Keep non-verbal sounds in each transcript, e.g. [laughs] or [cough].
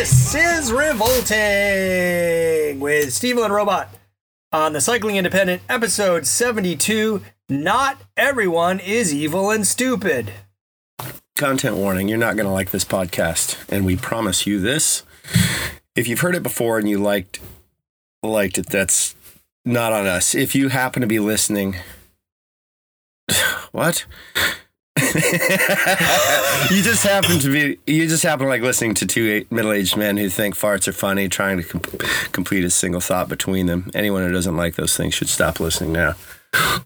This is Revolting with Steve and Robot on the Cycling Independent, episode 72. Not everyone is evil and stupid. Content warning you're not going to like this podcast, and we promise you this. If you've heard it before and you liked liked it, that's not on us. If you happen to be listening, [sighs] what? [laughs] you just happen to be you just happen to like listening to two middle-aged men who think farts are funny trying to com- complete a single thought between them. Anyone who doesn't like those things should stop listening now.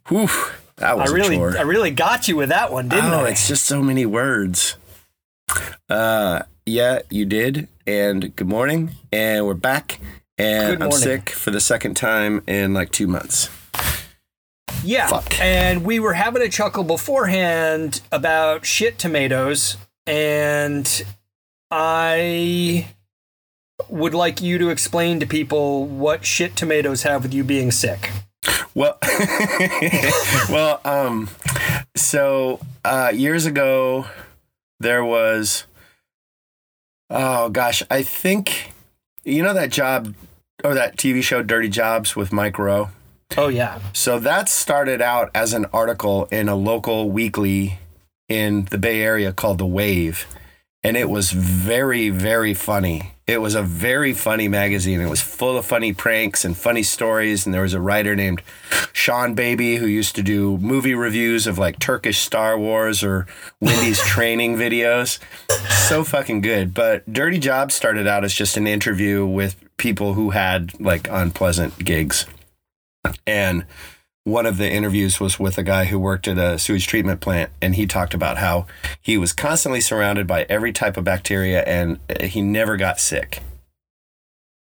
Whew, that was I really. I really got you with that one, didn't oh I? it's just so many words. Uh yeah you did and good morning and we're back and i'm sick for the second time in like two months Yeah. Fuck. And we were having a chuckle beforehand about shit tomatoes, and I would like you to explain to people what shit tomatoes have with you being sick. Well, [laughs] well, um, so uh, years ago, there was, oh gosh, I think you know that job or that TV show Dirty Jobs with Mike Rowe. Oh yeah. So that started out as an article in a local weekly in the Bay Area called The Wave. And it was very, very funny. It was a very funny magazine. It was full of funny pranks and funny stories. And there was a writer named Sean Baby who used to do movie reviews of like Turkish Star Wars or Wendy's [laughs] training videos. So fucking good. But Dirty Jobs started out as just an interview with people who had like unpleasant gigs. And one of the interviews was with a guy who worked at a sewage treatment plant, and he talked about how he was constantly surrounded by every type of bacteria, and uh, he never got sick.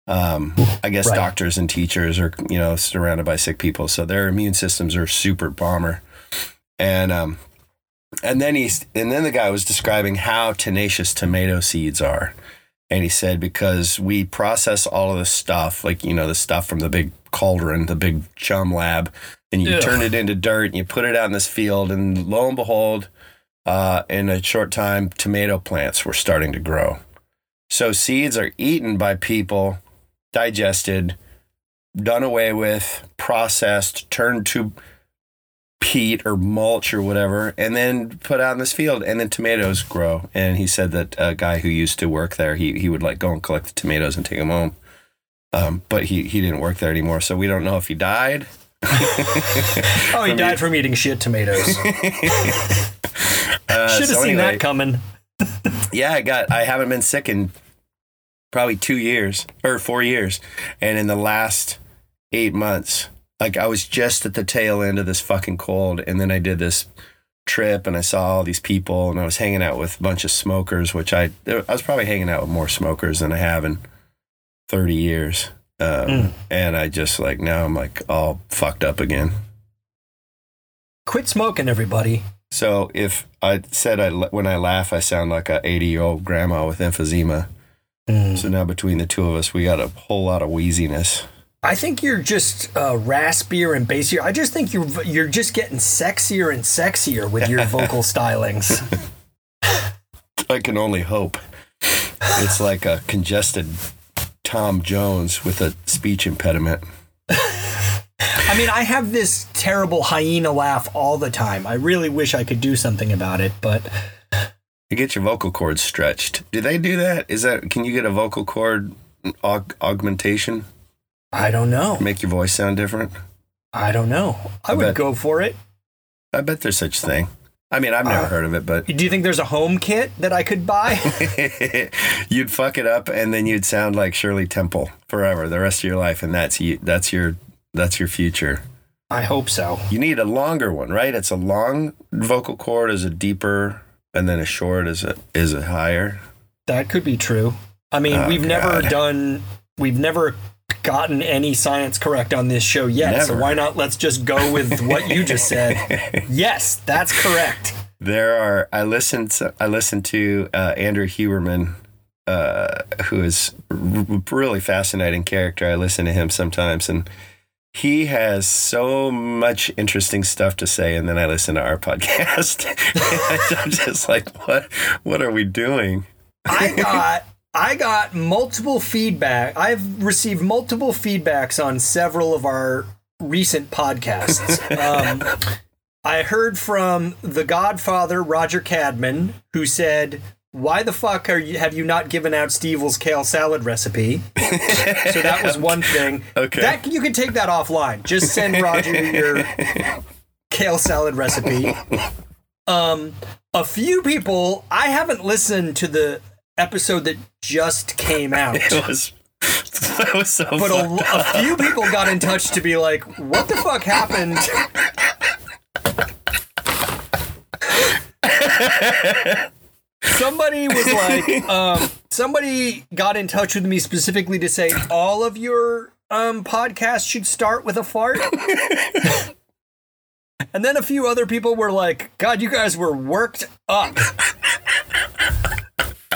Um, I guess Right. doctors and teachers are, you know, surrounded by sick people, so their immune systems are super bomber. And um, and then he's and then the guy was describing how tenacious tomato seeds are. And he said, because we process all of the stuff, like, you know, the stuff from the big cauldron, the big chum lab, and you Ugh. turn it into dirt and you put it out in this field. And lo and behold, uh, in a short time, tomato plants were starting to grow. So seeds are eaten by people, digested, done away with, processed, turned to peat or mulch or whatever, and then put out in this field, and then tomatoes grow. And he said that a guy who used to work there, he he would like go and collect the tomatoes and take them home. Um, but he he didn't work there anymore, so we don't know if he died. Oh, he died from eating shit tomatoes. [laughs] Uh, Should have so seen anyway, that coming. [laughs] Yeah, I got. I haven't been sick in probably two years or four years, and in the last eight months, like I was just at the tail end of this fucking cold, and then I did this trip, and I saw all these people, and I was hanging out with a bunch of smokers, which I I was probably hanging out with more smokers than I have in thirty years, um, Mm. and I just like now I'm like all fucked up again. Quit smoking, everybody. So if I said I when I laugh, I sound like a 80 year old grandma with emphysema. Mm. So now between the two of us, we got a whole lot of wheeziness. I think you're just uh, raspier and bassier. I just think you're you're just getting sexier and sexier with your [laughs] vocal stylings. [laughs] I can only hope. It's like a congested Tom Jones with a speech impediment. I mean, I have this terrible hyena laugh all the time. I really wish I could do something about it, but You get your vocal cords stretched. Do they do that? Is that can you get a vocal cord aug- augmentation? I don't know. Make your voice sound different? I don't know. I, I would bet- go for it. I bet there's such a thing. I mean, I've never Uh, heard of it, but Do you think there's a home kit that I could buy? [laughs] you'd fuck it up, and then you'd sound like Shirley Temple forever, the rest of your life, and that's you. That's your that's your future. I hope so. You need a longer one, right? It's a long vocal cord is a deeper, and then a short is a is a higher. That could be true. I mean, Oh, we've never done, we've never gotten any science correct on this show yet. So why not? Let's just go with what you just said. [laughs] yes, that's correct. There are. I listened. To, I listened to uh, Andrew Huberman, uh, who is really fascinating character. I listen to him sometimes, and he has so much interesting stuff to say. And then I listen to our [laughs] podcast. [laughs] I'm just like, what? What are we doing? I got I got multiple feedback. I've received multiple feedbacks on several of our recent podcasts. [laughs] Um, I heard from the Godfather Roger Cadman, who said, "Why the fuck are you? Have you not given out Stevil's kale salad recipe?" [laughs] so that was one thing. Okay. that you can take that offline. Just send Roger your kale salad recipe. [laughs] Um, a few people. I haven't listened to the episode that just came [laughs] out. It was. That was so. But a, a few people got in touch to be like, "What the fuck happened?" somebody was like, um, somebody got in touch with me specifically to say all of your um, podcasts should start with a fart. and then a few other people were like, "God, you guys were worked up."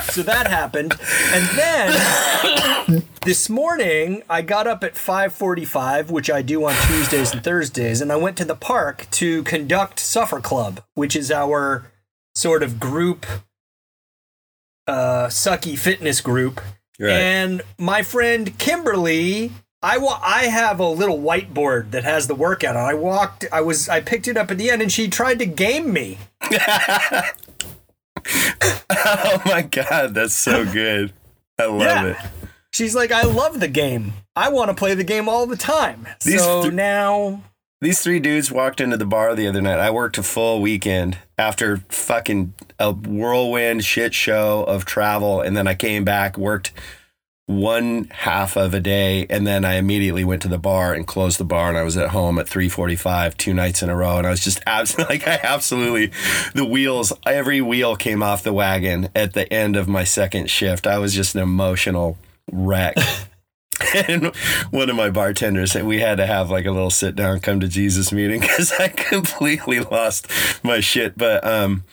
So that happened, and then this morning I got up at 5:45, which I do on Tuesdays and Thursdays, and I went to the park to conduct Suffer Club, which is our sort of group uh sucky fitness group. Right. And my friend Kimberly, I wa- I have a little whiteboard that has the workout on. I walked I was I picked it up at the end and she tried to game me. [laughs] [laughs] oh my god, that's so good. I love Yeah. it. She's like, I love the game. I want to play the game all the time. These so th- now These three dudes walked into the bar the other night. I worked a full weekend after fucking a whirlwind shit show of travel. And then I came back, worked one half of a day, and then I immediately went to the bar and closed the bar. And I was at home at 345 two nights in a row. And I was just [laughs] absolutely like, I absolutely, the wheels, every wheel came off the wagon at the end of my second shift. I was just an emotional wreck. [laughs] and one of my bartenders said we had to have like a little sit down come to jesus meeting because i [laughs] completely lost my shit but um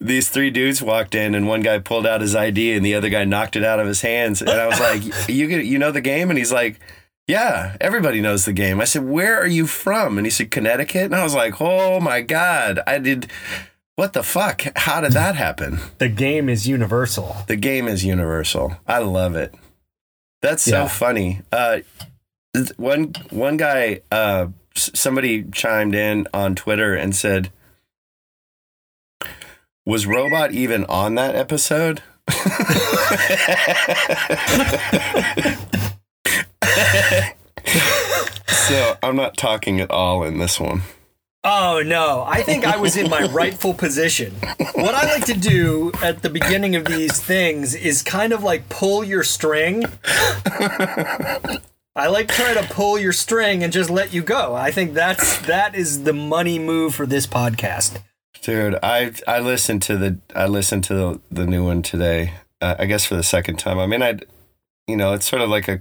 these three dudes walked in and one guy pulled out his id and the other guy knocked it out of his hands and i was like [laughs] you get you know the game and he's like yeah everybody knows the game i said where are you from and he said connecticut and i was like oh my god i did what the fuck how did that happen the game is universal. the game is universal. I love it. That's so Yeah. funny. Uh, one one guy, uh, somebody chimed in on Twitter and said, "Was Robot even on that episode?" so I'm not talking at all in this one. Oh no, I think I was in my [laughs] rightful position. What I like to do at the beginning of these things is kind of like pull your string. I like try to pull your string and just let you go. I think that's that is the money move for this podcast. Dude, I I listened to the I listened to the, the new one today. Uh, I guess for the second time. I mean, I, you know, it's sort of like a,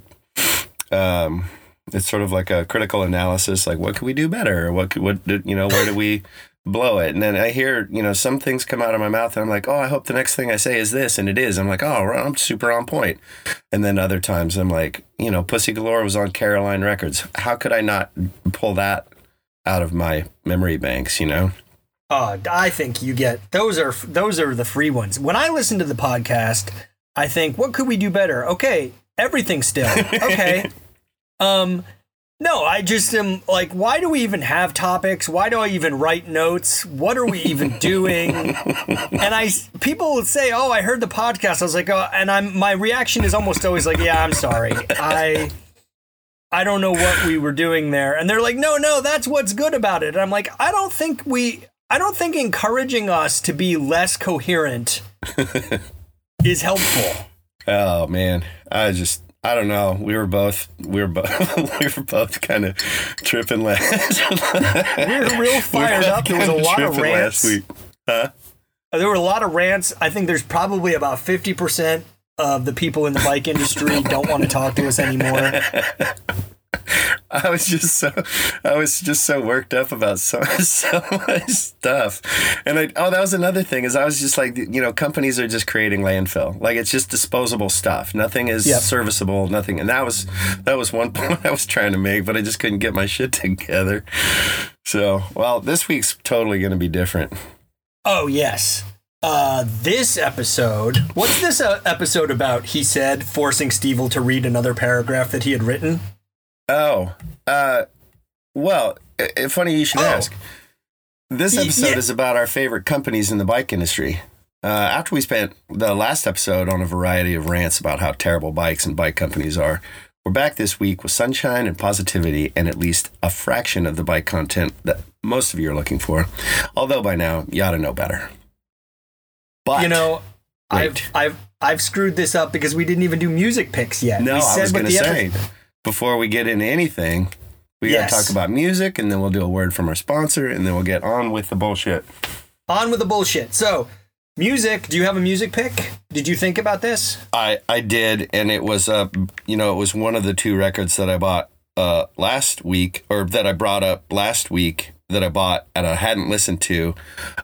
um, it's sort of like a critical analysis. Like, what could we do better? What could what did you know? Where do we blow it? And then I hear you know some things come out of my mouth, and I'm like, oh, I hope the next thing I say is this, and it is. I'm like, oh, I'm super on point. And then other times I'm like, you know, Pussy Galore was on Caroline Records. How could I not pull that out of my memory banks? You know. Uh, I think you get those are those are the free ones. When I listen to the podcast, I think, what could we do better? Okay, everything still. Okay. [laughs] um no, I just am like, why do we even have topics? Why do I even write notes? What are we even [laughs] doing? and I people would say, "Oh, I heard the podcast." I was like, "Oh," and I'm my reaction is almost always like, "Yeah, I'm sorry. I I don't know what we were doing there." And they're like, "No, no, that's what's good about it." And I'm like, "I don't think we I don't think encouraging us to be less coherent [laughs] is helpful." Oh man, I just I don't know. We were both we were both [laughs] we were both kind of tripping last. [laughs] we were real fired up. There was a lot of rants. Last week. Huh? Uh, there were a lot of rants. I think there's probably about fifty percent of the people in the bike industry don't want to talk to us anymore. [laughs] I was just so I was just so worked up about so [laughs] so much stuff, and I oh that was another thing is I was just like you know companies are just creating landfill like it's just disposable stuff nothing is yep. serviceable nothing and that was that was one [laughs] point I was trying to make but I just couldn't get my shit together. So well this week's totally going to be different. Oh yes. Uh, this episode, what's this uh, episode about? He said, forcing Stevil to read another paragraph that he had written. Oh, uh, well, it, funny you should oh. ask. This episode yeah. is about our favorite companies in the bike industry. Uh, after we spent the last episode on a variety of rants about how terrible bikes and bike companies are, we're back this week with sunshine and positivity and at least a fraction of the bike content that most of you are looking for. Although by now, you ought to know better. But you know, wait. I've I've I've screwed this up because we didn't even do music picks yet. No, I was going to say. Episode before we get into anything, we yes. got to talk about music and then we'll do a word from our sponsor and then we'll get on with the bullshit. On with the bullshit. So, music, do you have a music pick? Did you think about this? I I did and it was uh you know, it was one of the two records that I bought uh last week or that I brought up last week that I bought and I hadn't listened to.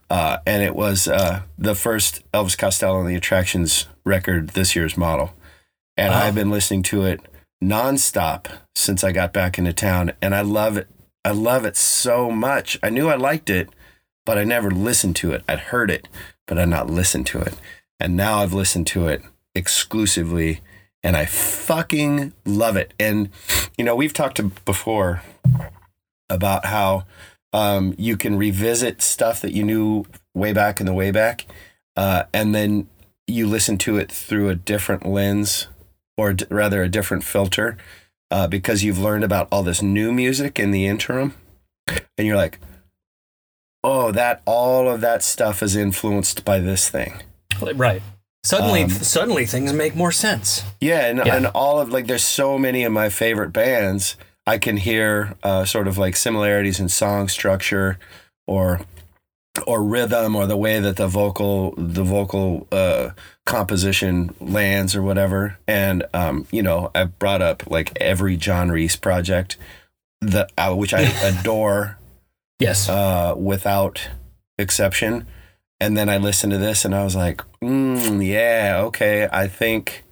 Uh, and it was uh, the first Elvis Costello and the Attractions record, this year's model. And I've been listening to it nonstop since I got back into town, and I love it. I love it so much. I knew I liked it, but I never listened to it. I'd heard it, but I'd not listened to it. And now I've listened to it exclusively, and I fucking love it. And you know, we've talked before about how um, you can revisit stuff that you knew way back in the way back, uh, and then you listen to it through a different lens or d- rather a different filter uh, because you've learned about all this new music in the interim and you're like oh that all of that stuff is influenced by this thing. Right. Suddenly um, suddenly things make more sense. Yeah and, yeah. and all of like there's so many of my favorite bands i can hear uh, sort of like similarities in song structure or or rhythm or the way that the vocal the vocal uh, composition lands or whatever. And um, you know, I brought up like every John Reis project that uh, which I [laughs] adore. Yes. Uh, without exception. And then I listened to this and I was like, mm, yeah, okay. I think,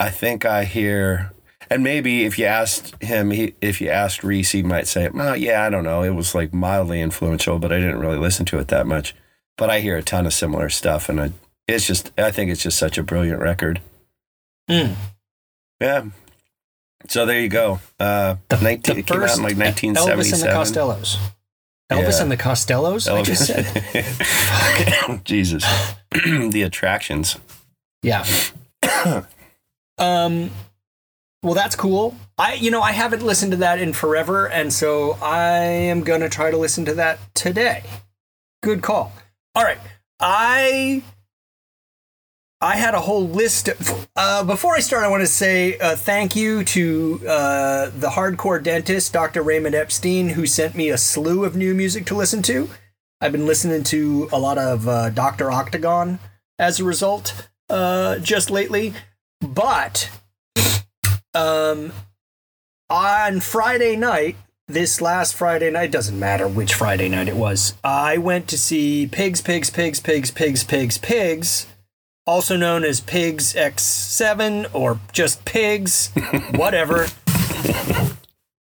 I think I hear and maybe if you asked him, he, if you asked Reis, he might say, "Oh, yeah, I don't know. It was like mildly influential, but I didn't really listen to it that much." But I hear a ton of similar stuff, and I, it's just, I think it's just such a brilliant record. Mm. Yeah. So there you go. Uh, the, 19, the it came out in like 1977. Elvis and the Costellos. Elvis yeah. and the Costellos. Elvis. I just said. [laughs] Jesus. [clears throat] the attractions. Yeah. [coughs] um well, that's cool. I, you know, I haven't listened to that in forever, and so I am gonna try to listen to that today. Good call. All right, I I had a whole list. Of, uh, before I start, I want to say uh, thank you to uh, the hardcore dentist, Dr. Raymond Epstein, who sent me a slew of new music to listen to. I've been listening to a lot of uh, Dr. Octagon as a result uh, just lately. But um, on Friday night, this last Friday night, doesn't matter which Friday night it was, I went to see Pigs, Pigs, Pigs, Pigs, Pigs, Pigs, Pigs, also known as Pigs X7 or just Pigs, [laughs] whatever.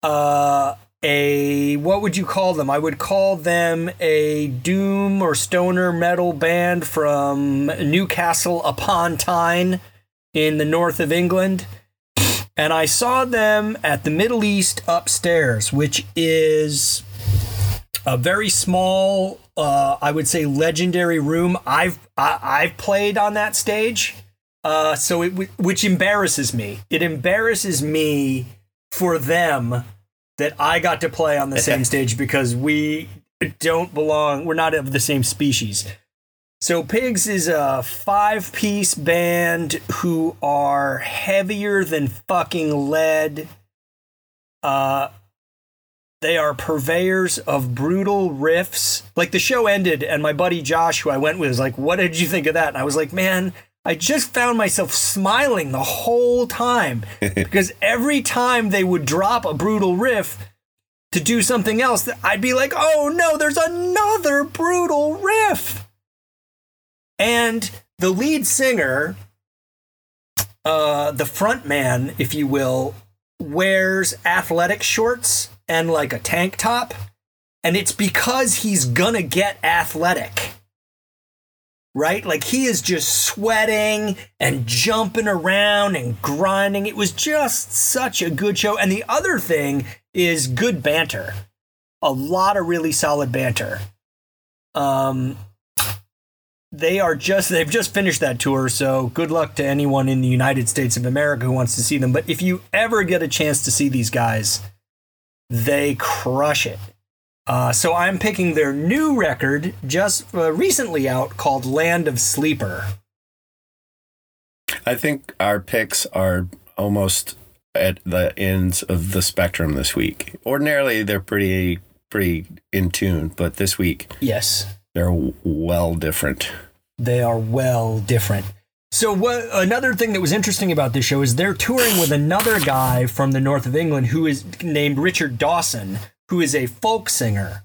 uh, a, what would you call them? I would call them a doom or stoner metal band from Newcastle upon Tyne in the north of England and I saw them at the Middle East upstairs, which is a very small, uh, I would say, legendary room. I've I, I've played on that stage, uh, so it which embarrasses me. It embarrasses me for them that I got to play on the same [laughs] stage because we don't belong. We're not of the same species. So Pigs is a five piece band who are heavier than fucking lead. Uh they are purveyors of brutal riffs. Like the show ended, and my buddy Josh, who I went with, was like, What did you think of that? And I was like, Man, I just found myself smiling the whole time [laughs] because every time they would drop a brutal riff to do something else, I'd be like, Oh no, there's another brutal riff. And the lead singer, uh, the front man, if you will, wears athletic shorts and like a tank top. And it's because he's gonna get athletic. Right? Like he is just sweating and jumping around and grinding. It was just such a good show. And the other thing is good banter. A lot of really solid banter. Um, they are just they've just finished that tour so good luck to anyone in the united states of america who wants to see them. But if you ever get a chance to see these guys they crush it. Uh, so i'm picking their new record just uh, recently out called land of sleeper. I think our picks are almost at the ends of the spectrum this week. Ordinarily, they're pretty pretty in tune, but this week yes they're well different. they are well different. So what another thing that was interesting about this show is they're touring with another guy from the north of England who is named Richard Dawson, who is a folk singer.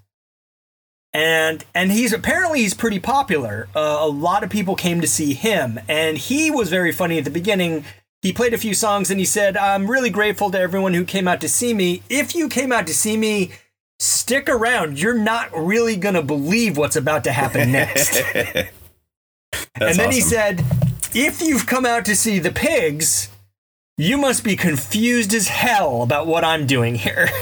And and he's apparently he's pretty popular. Uh, a lot of people came to see him, and he was very funny at the beginning. He played a few songs and he said, "I'm really grateful to everyone who came out to see me. If you came out to see me, stick around. You're not really gonna believe what's about to happen next." [laughs] and then he said, if you've come out to see the pigs, you must be confused as hell about what I'm doing here. [laughs]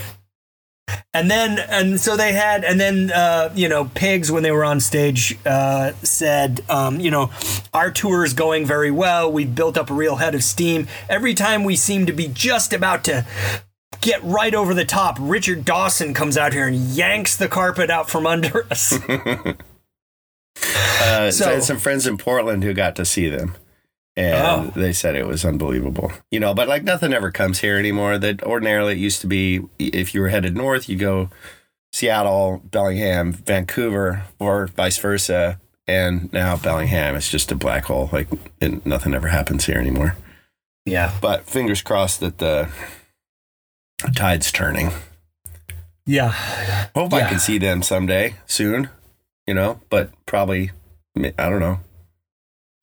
And then, and so they had, and then, uh, you know, Pigs, when they were on stage, uh, said, um, you know, our tour is going very well. We've built up a real head of steam. Every time we seem to be just about to get right over the top, Richard Dawson comes out here and yanks the carpet out from under [laughs] us. Uh, so, I had some friends in Portland who got to see them, and Oh. they said it was unbelievable. You know, but like nothing ever comes here anymore. That ordinarily it used to be if you were headed north, you go Seattle, Bellingham, Vancouver, or vice versa. And now Bellingham is just a black hole. Like nothing ever happens here anymore. yeah. But fingers crossed that the tide's turning. Yeah. Hope I can see them someday soon. You know, but probably I don't know.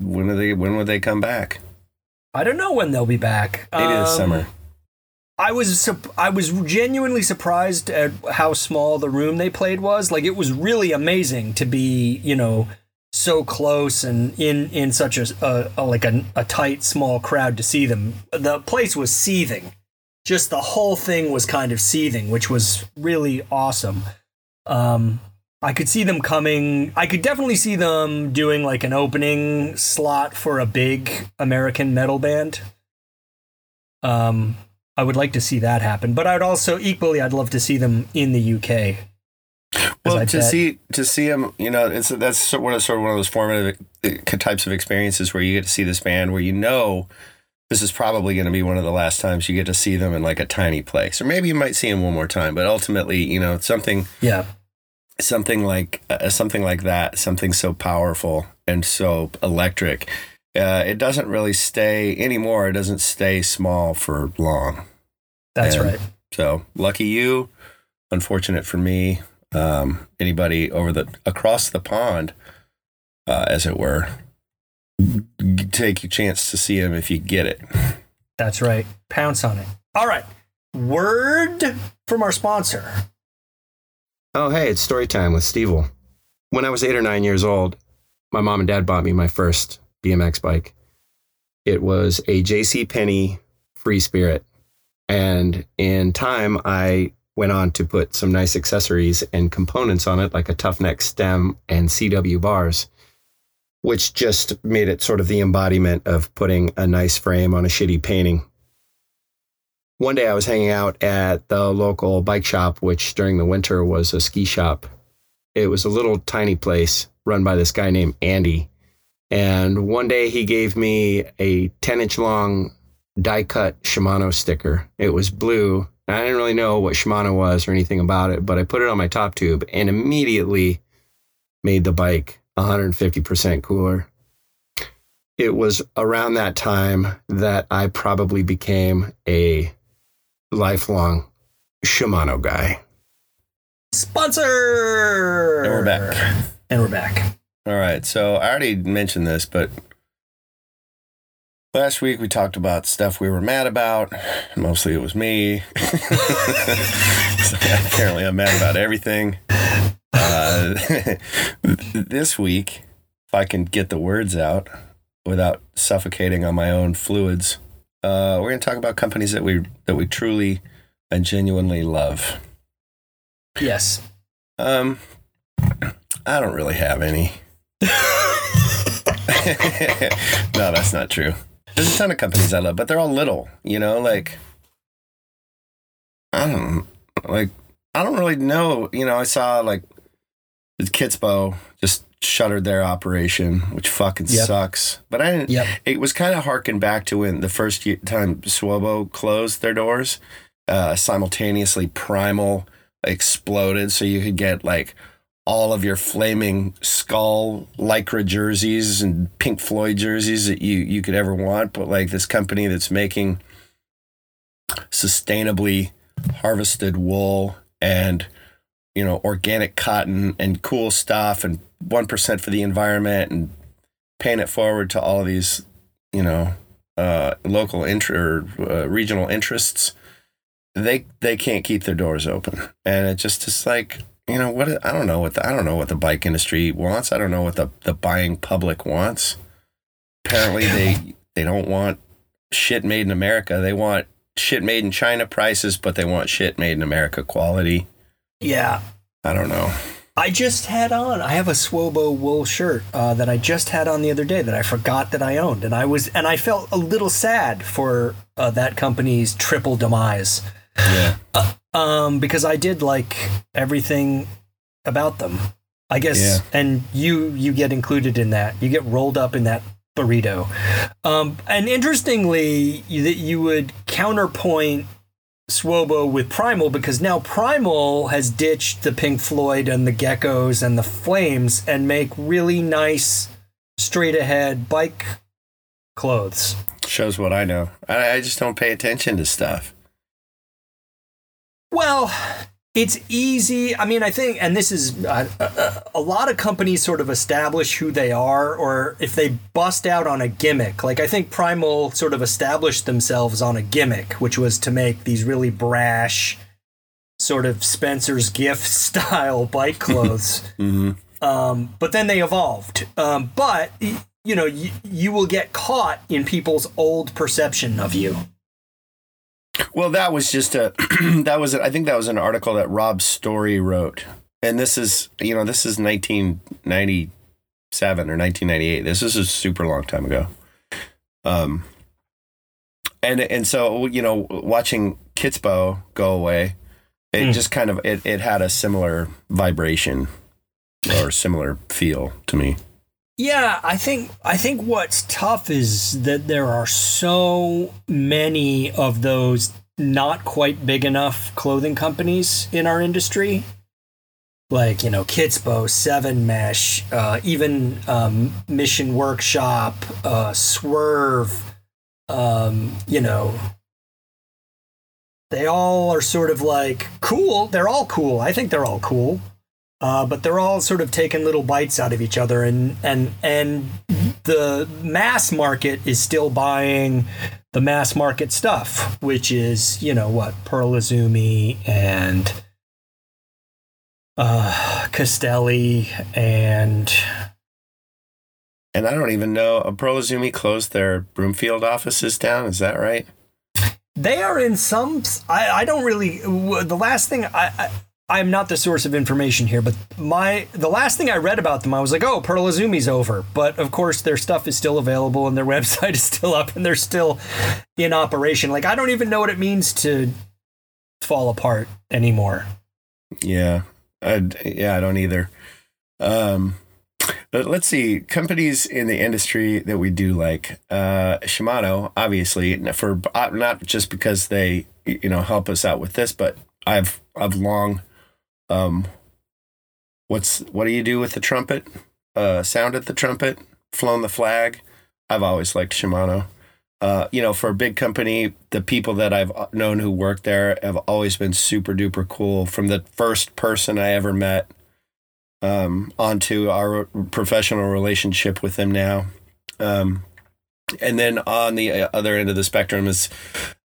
When are they? When would they come back? I don't know when they'll be back. Maybe this Um, summer. I was I was genuinely surprised at how small the room they played was. Like it was really amazing to be, you know, so close and in in such a, a, a like a, a tight small crowd to see them. The place was seething. Just the whole thing was kind of seething, which was really awesome. Um I could see them coming. I could definitely see them doing like an opening slot for a big American metal band. Um, I would like to see that happen, but I'd also equally I'd love to see them in the UK. Well, to bet- see to see them, you know, it's that's sort of sort of one of those formative uh, types of experiences where you get to see this band where you know this is probably going to be one of the last times you get to see them in like a tiny place, or maybe you might see them one more time. But ultimately, you know, something Yeah, something like uh, something like that, something so powerful and so electric. Uh, it doesn't really stay anymore. It doesn't stay small for long. that's And right. So lucky you. Unfortunate for me. Um, anybody over the across the pond, uh, as it were, take your chance to see him if you get it. That's right. Pounce on it. All right. Word from our sponsor. Oh, hey, it's story time with Stevil. When I was eight or nine years old, my mom and dad bought me my first BMX bike. It was a JC Penney Free Spirit. And in time, I went on to put some nice accessories and components on it, like a Tuf Neck stem and CW bars, which just made it sort of the embodiment of putting a nice frame on a shitty painting. One day I was hanging out at the local bike shop, which during the winter was a ski shop. It was a little tiny place run by this guy named Andy. And one day he gave me a 10 inch long die cut Shimano sticker. It was blue. I didn't really know what Shimano was or anything about it, but I put it on my top tube and immediately made the bike 150% cooler. It was around that time that I probably became a lifelong Shimano guy. Sponsor! And we're back. And we're back. All right. So I already mentioned this, but last week we talked about stuff we were mad about. Mostly it was me. So [laughs] apparently I'm mad about everything. Uh, [laughs] this week, if I can get the words out without suffocating on my own fluids, uh, we're going to talk about companies that we that we truly and genuinely love. Yes. Um, I don't really have any. [laughs] no, that's not true. There's a ton of companies I love, but they're all little. You know, like I don't like. I don't really know. You know, I saw like Kitsbow just shuttered their operation, which fucking Yep. sucks. But I didn't. Yep. It was kind of harkened back to when the first year, time Swobo closed their doors. Uh, simultaneously, Primal exploded, so you could get like all of your flaming skull lycra jerseys and Pink Floyd jerseys that you you could ever want. But like this company that's making sustainably harvested wool and you know organic cotton and cool stuff and one percent for the environment and paying it forward to all of these you know uh, local int- or uh, regional interests they they can't keep their doors open and it just is like you know what I don't know what the, I don't know what the bike industry wants. I don't know what the the buying public wants. Apparently they they don't want shit made in America. They want shit made in China prices but they want shit made in America quality. Yeah. I don't know. I just had on. I have a Swobo wool shirt uh, that I just had on the other day that I forgot that I owned, and I was and I felt a little sad for uh, that company's triple demise. yeah Um, because I did like everything about them. I guess, Yeah. and you you get included in that. You get rolled up in that burrito. Um, and interestingly, you, that you would counterpoint Swobo with Primal because now Primal has ditched the Pink Floyd and the Geckos and the Flames and make really nice straight ahead bike clothes. shows what I know I, I just don't pay attention to stuff Well, it's easy. I mean, I think, and this is uh, uh, a lot of companies sort of establish who they are, or if they bust out on a gimmick. Like, I think Primal sort of established themselves on a gimmick, which was to make these really brash, sort of Spencer's gift [laughs] style bike clothes. mm-hmm. Um, but then they evolved. Um, but you know, y- you will get caught in people's old perception of you. Well, that was just a [clears throat] that was I think that was an article that Rob Story wrote, and this is you know this is 1997 or 1998. This is a super long time ago. Um, and and so you know watching Kitsbow go away, it Hmm. just kind of it it had a similar vibration or similar feel to me. Yeah, I think I think what's tough is that there are so many of those not quite big enough clothing companies in our industry. Like, you know, Kitsbow, Seven Mesh, uh, even um, Mission Workshop, uh, Swrve, um, you know, they all are sort of like cool. They're all cool. I think they're all cool uh, but they're all sort of taking little bites out of each other, and and and the mass market is still buying the mass market stuff, which is you know what Pearl Izumi and uh, Castelli and And I don't even know. uh, Pearl Izumi closed their Broomfield offices down. Is that right? They are in some. I, I don't really. The last thing I, I I'm not the source of information here, but my the last thing I read about them, I was like, oh, Pearl Izumi's over. But of course, their stuff is still available and their [laughs] website is still up and they're still in operation. Like I don't even know what it means to fall apart anymore. Yeah, I yeah I don't either. Um, But let's see, companies in the industry that we do like uh, Shimano, obviously, for uh, not just because they you know help us out with this, but I've I've long, um, what's what do you do with the trumpet? Uh, sounded the trumpet, flown the flag. I've always liked Shimano. Uh, you know, for a big company, the people that I've known who work there have always been super duper cool. From the first person I ever met um, onto our professional relationship with them now. Um, and then on the uh, other end of the spectrum is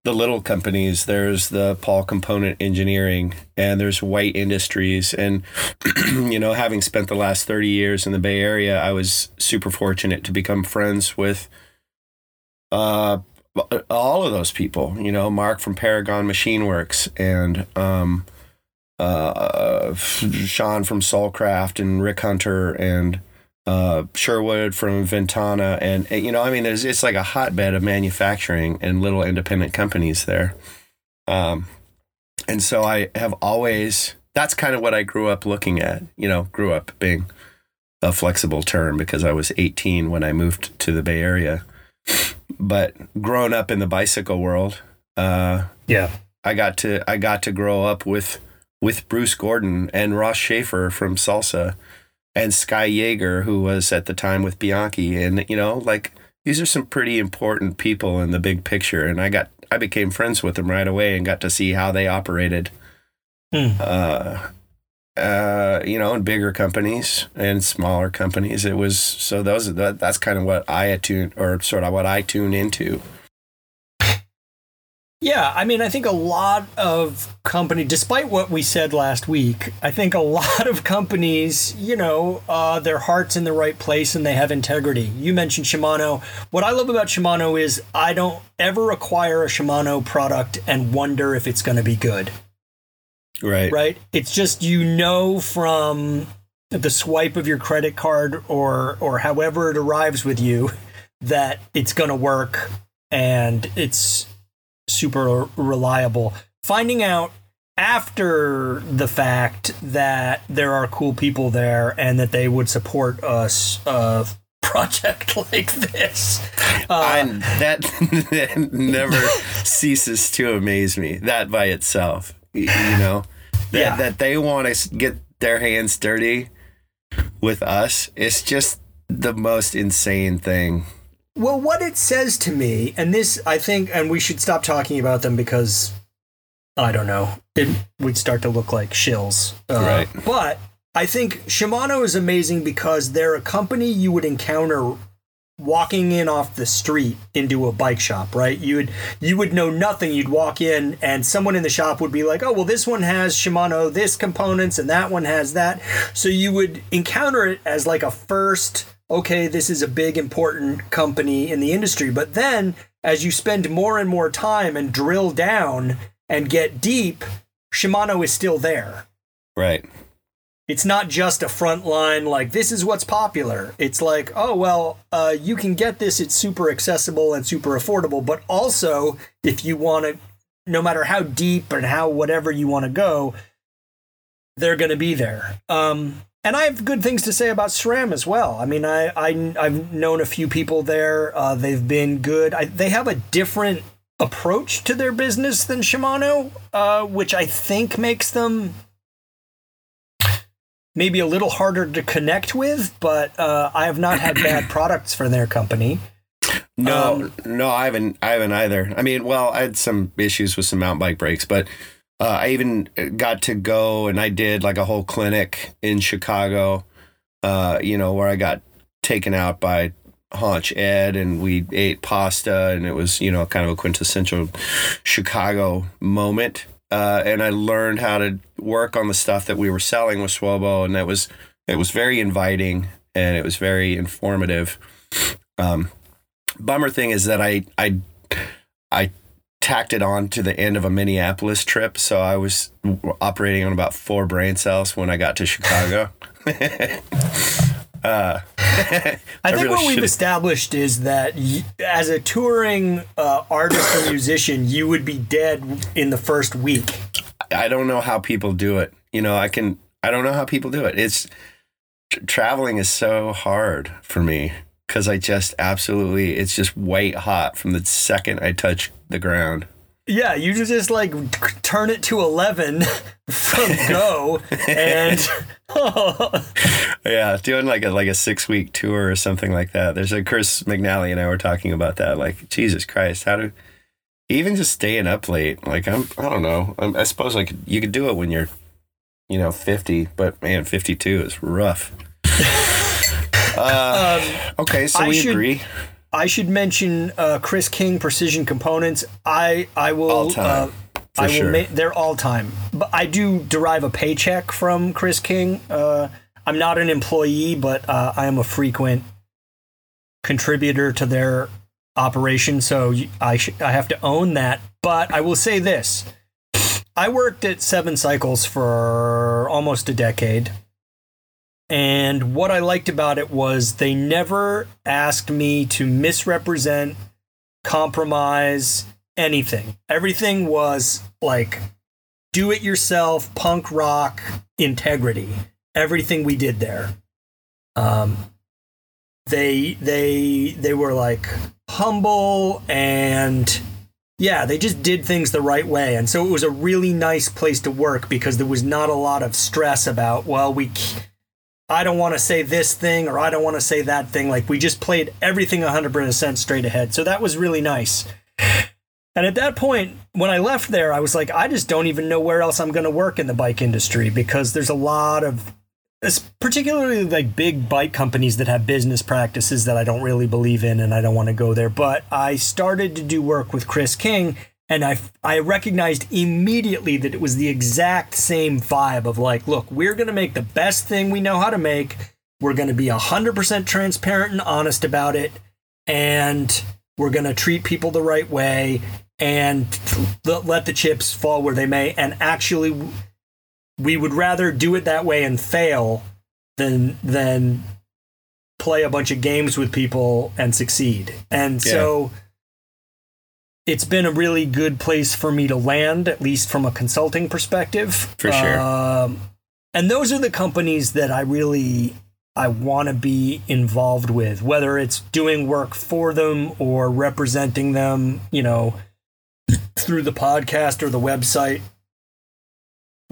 the little companies. There's the Paul Component Engineering, and there's White Industries. And [clears throat] you know, having spent the last thirty years in the Bay Area, I was super fortunate to become friends with uh, all of those people. You know, Mark from Paragon Machine Works, and um, uh, Sean from Soulcraft, and Rick Hunter, and uh, Sherwood from Ventana, and you know, I mean, there's it's like a hotbed of manufacturing and little independent companies there. Um, and so I have always that's kind of what I grew up looking at. You know, grew up being a flexible term because I was 18 when I moved to the Bay Area. But growing up in the bicycle world, uh, yeah, I got to I got to grow up with with Bruce Gordon and Ross Shafer from Salsa and Sky Yaeger, who was at the time with Bianchi. And, you know, like these are some pretty important people in the big picture. And I got, I became friends with them right away and got to see how they operated. Hmm. Uh, uh, you know, in bigger companies and smaller companies, it was so those that, that's kind of what I attune or sort of what I tune into. Yeah, I mean, I think a lot of company, despite what we said last week, I think a [laughs] lot of companies, you know, uh, their heart's in the right place and they have integrity. You mentioned Shimano. What I love about Shimano is I don't ever acquire a Shimano product and wonder if it's going to be good. Right. Right. It's just you know from the swipe of your credit card or or however it arrives with you that it's going to work and it's super reliable. Finding out after the fact that there are cool people there and that they would support us uh, [laughs] project like this. Uh, that, [laughs] that never ceases to amaze me. That by itself, you know, that, Yeah. that they want to get their hands dirty with us. It's just the most insane thing. Well, what it says to me, and this I think, and we should stop talking about them because I don't know, it would start to look like shills. Uh, Right. But I think Shimano is amazing because they're a company you would encounter walking in off the street into a bike shop, right? You would you would know nothing. You'd walk in and someone in the shop would be like, "Oh, well this one has Shimano this components and that one has that." So you would encounter it as like a first, okay, this is a big important company in the industry. But then as you spend more and more time and drill down and get deep, Shimano is still there Right. it's not just a front line like this is what's popular it's like oh well uh, you can get this it's super accessible and super affordable but also if you want to no matter how deep and how whatever you want to go they're going to be there um, and I have good things to say about SRAM as well. I mean, I, I I've known a few people there. Uh, they've been good. I, they have a different approach to their business than Shimano, uh, which I think makes them maybe a little harder to connect with, but uh, I have not had bad [clears throat] products for their company. No, Um, no, I haven't. I haven't either. I mean, well, I had some issues with some mountain bike brakes, but uh, I even got to go and I did like a whole clinic in Chicago. Uh, you know, where I got taken out by Haunch Ed and we ate pasta and it was you know kind of a quintessential Chicago moment. Uh, and I learned how to work on the stuff that we were selling with Swobo, and that was it was very inviting and it was very informative. Um, bummer thing is that I I I tacked it on to the end of a Minneapolis trip, so I was operating on about four brain cells when I got to Chicago. [laughs] uh, I think really what we've should've- established is that y- as a touring uh, artist or musician, you would be dead in the first week. I don't know how people do it. You know, I can. I don't know how people do it. It's Tr- traveling is so hard for me because I just absolutely, it's just white hot from the second I touch the ground. Yeah, you just like turn it to 11 [laughs] from go and [laughs] [laughs] yeah, doing like a like a six week tour or something like that. There's a Chris McNally and I were talking about that. Like Jesus Christ, how do even just staying up late? Like I'm, I don't know. I'm, I suppose like you could do it when you're, you know, 50, but man, 52 is rough. Uh, okay, so Um, I we should- agree. I should mention uh, Chris King Precision Components. I I will All time, uh, for I will sure. ma- they're all time. But I do derive a paycheck from Chris King. Uh, I'm not an employee, but uh, I am a frequent contributor to their operation, so I sh- I have to own that. But I will say this: I worked at Seven Cycles for almost a decade. And what I liked about it was they never asked me to misrepresent, compromise anything. Everything was like do it yourself, punk rock integrity. Everything we did there. Um, they they they were like humble and yeah, they just did things the right way. And so it was a really nice place to work because there was not a lot of stress about, well, we I don't want to say this thing or I don't want to say that thing. Like we just played everything 100% straight ahead. So that was really nice. And at that point, when I left there, I was like, I just don't even know where else I'm going to work in the bike industry because there's a lot of, particularly like big bike companies that have business practices that I don't really believe in and I don't want to go there. But I started to do work with Chris King and I, I recognized immediately that it was the exact same vibe of like, look, we're going to make the best thing we know how to make. We're going to be 100% transparent and honest about it. And we're going to treat people the right way and let the chips fall where they may. And actually, we would rather do it that way and fail than than play a bunch of games with people and succeed. And so it's been a really good place for me to land, at least from a consulting perspective. For sure. Um, and those are the companies that I really I want to be involved with, whether it's doing work for them or representing them, you know, through the podcast or the website.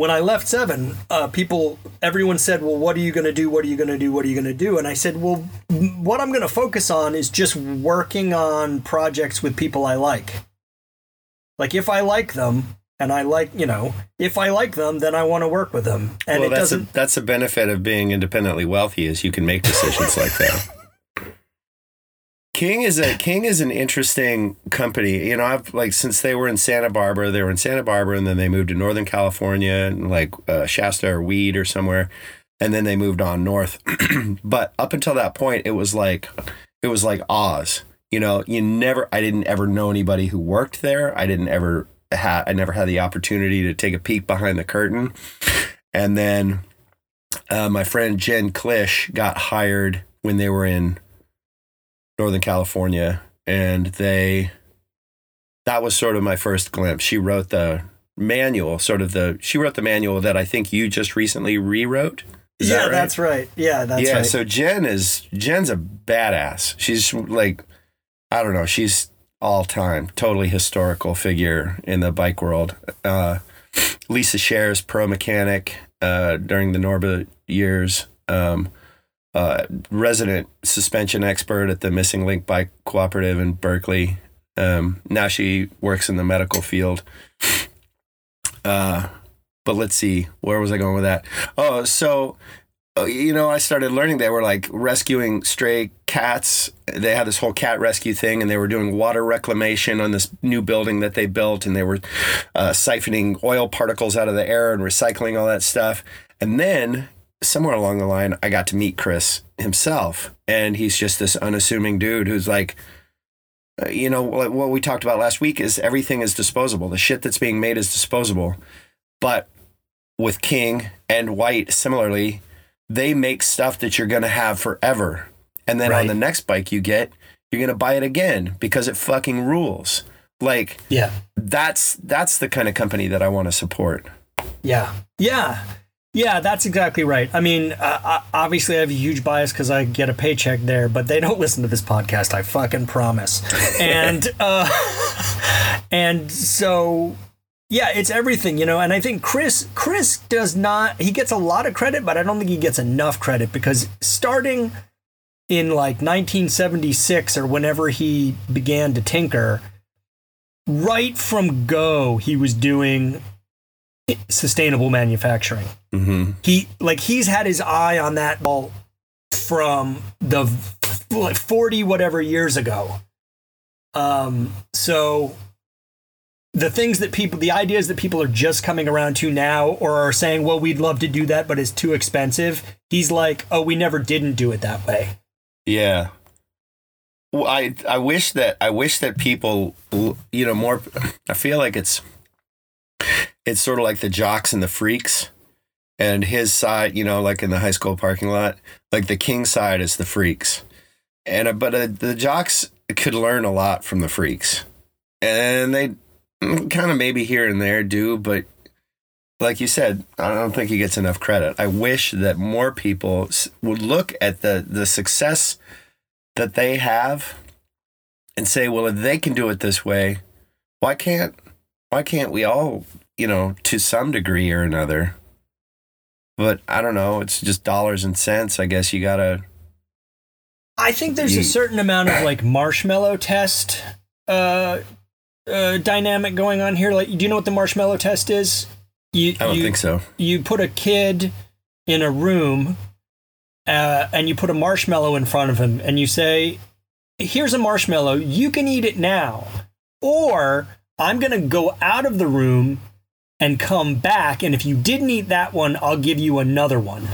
When I left Seven, uh, people, everyone said, "Well, what are you going to do? What are you going to do? What are you going to do?" And I said, "Well, m- what I'm going to focus on is just working on projects with people I like. Like if I like them, and I like, you know, if I like them, then I want to work with them. And well, it that's doesn't. that's a benefit of being independently wealthy is you can make decisions like that. [laughs] King is a King is an interesting company. You know, I've like since they were in Santa Barbara, they were in Santa Barbara, and then they moved to Northern California, and like uh, Shasta or Weed or somewhere, and then they moved on north. [clears throat] but up until that point, it was like it was like Oz. You know, you never. I didn't ever know anybody who worked there. I didn't ever had. I never had the opportunity to take a peek behind the curtain. And then uh, my friend Jen Klish got hired when they were in Northern California, and they that was sort of my first glimpse. She wrote the manual, sort of the she wrote the manual that I think you just recently rewrote. Is yeah, that right? that's right. Yeah, that's right. yeah, right. so Jen is Jen's a badass. She's like I don't know, she's all time, totally historical figure in the bike world. Uh, Lisa Shares, pro mechanic uh, during the Norba years, um, uh, resident suspension expert at the Missing Link Bike Cooperative in Berkeley. Um, now she works in the medical field. Uh, but let's see, where was I going with that? Oh, so uh, you know, I started learning they were like rescuing stray cats. They had this whole cat rescue thing, and they were doing water reclamation on this new building that they built, and they were uh, siphoning oil particles out of the air and recycling all that stuff. And then somewhere along the line, I got to meet Chris himself, and he's just this unassuming dude who's like, uh, you know, what what we talked about last week is everything is disposable. The shit that's being made is disposable. But with King and White, similarly, they make stuff that you're going to have forever. And then on the next bike you get, you're going to buy it again because it fucking rules. Like yeah, that's that's the kind of company that I want to support. yeah, yeah. Yeah, that's exactly right. I mean, uh, obviously, I have a huge bias because I get a paycheck there, but they don't listen to this podcast. I fucking promise. And [laughs] uh, [laughs] and so yeah, it's everything, you know. And I think Chris Chris does not. He gets a lot of credit, but I don't think he gets enough credit because starting in like 1976 or whenever he began to tinker, right from go, he was doing sustainable manufacturing. Mm-hmm. He like he's had his eye on that ball from the like 40 whatever years ago. Um, so the things that people, the ideas that people are just coming around to now or are saying, well, we'd love to do that, but it's too expensive. He's like, oh, we never didn't do it that way. Yeah. Well, I I wish that I wish that people you know more I feel like it's it's sort of like the jocks and the freaks and his side, you know, like in the high school parking lot, like the king side is the freaks. And uh, but uh, the jocks could learn a lot from the freaks. And they kind of maybe here and there do, but like you said, I don't think he gets enough credit. I wish that more people would look at the the success that they have and say, well, if they can do it this way, why can't why can't we all, you know, to some degree or another? But I don't know, it's just dollars and cents. I guess you got to I think there's you, a certain amount of like marshmallow test uh, uh, dynamic going on here. Like, do you know what the marshmallow test is? You, I don't you, think so. You put a kid in a room uh, and you put a marshmallow in front of him and you say, Here's a marshmallow. You can eat it now. Or I'm going to go out of the room and come back. And if you didn't eat that one, I'll give you another one.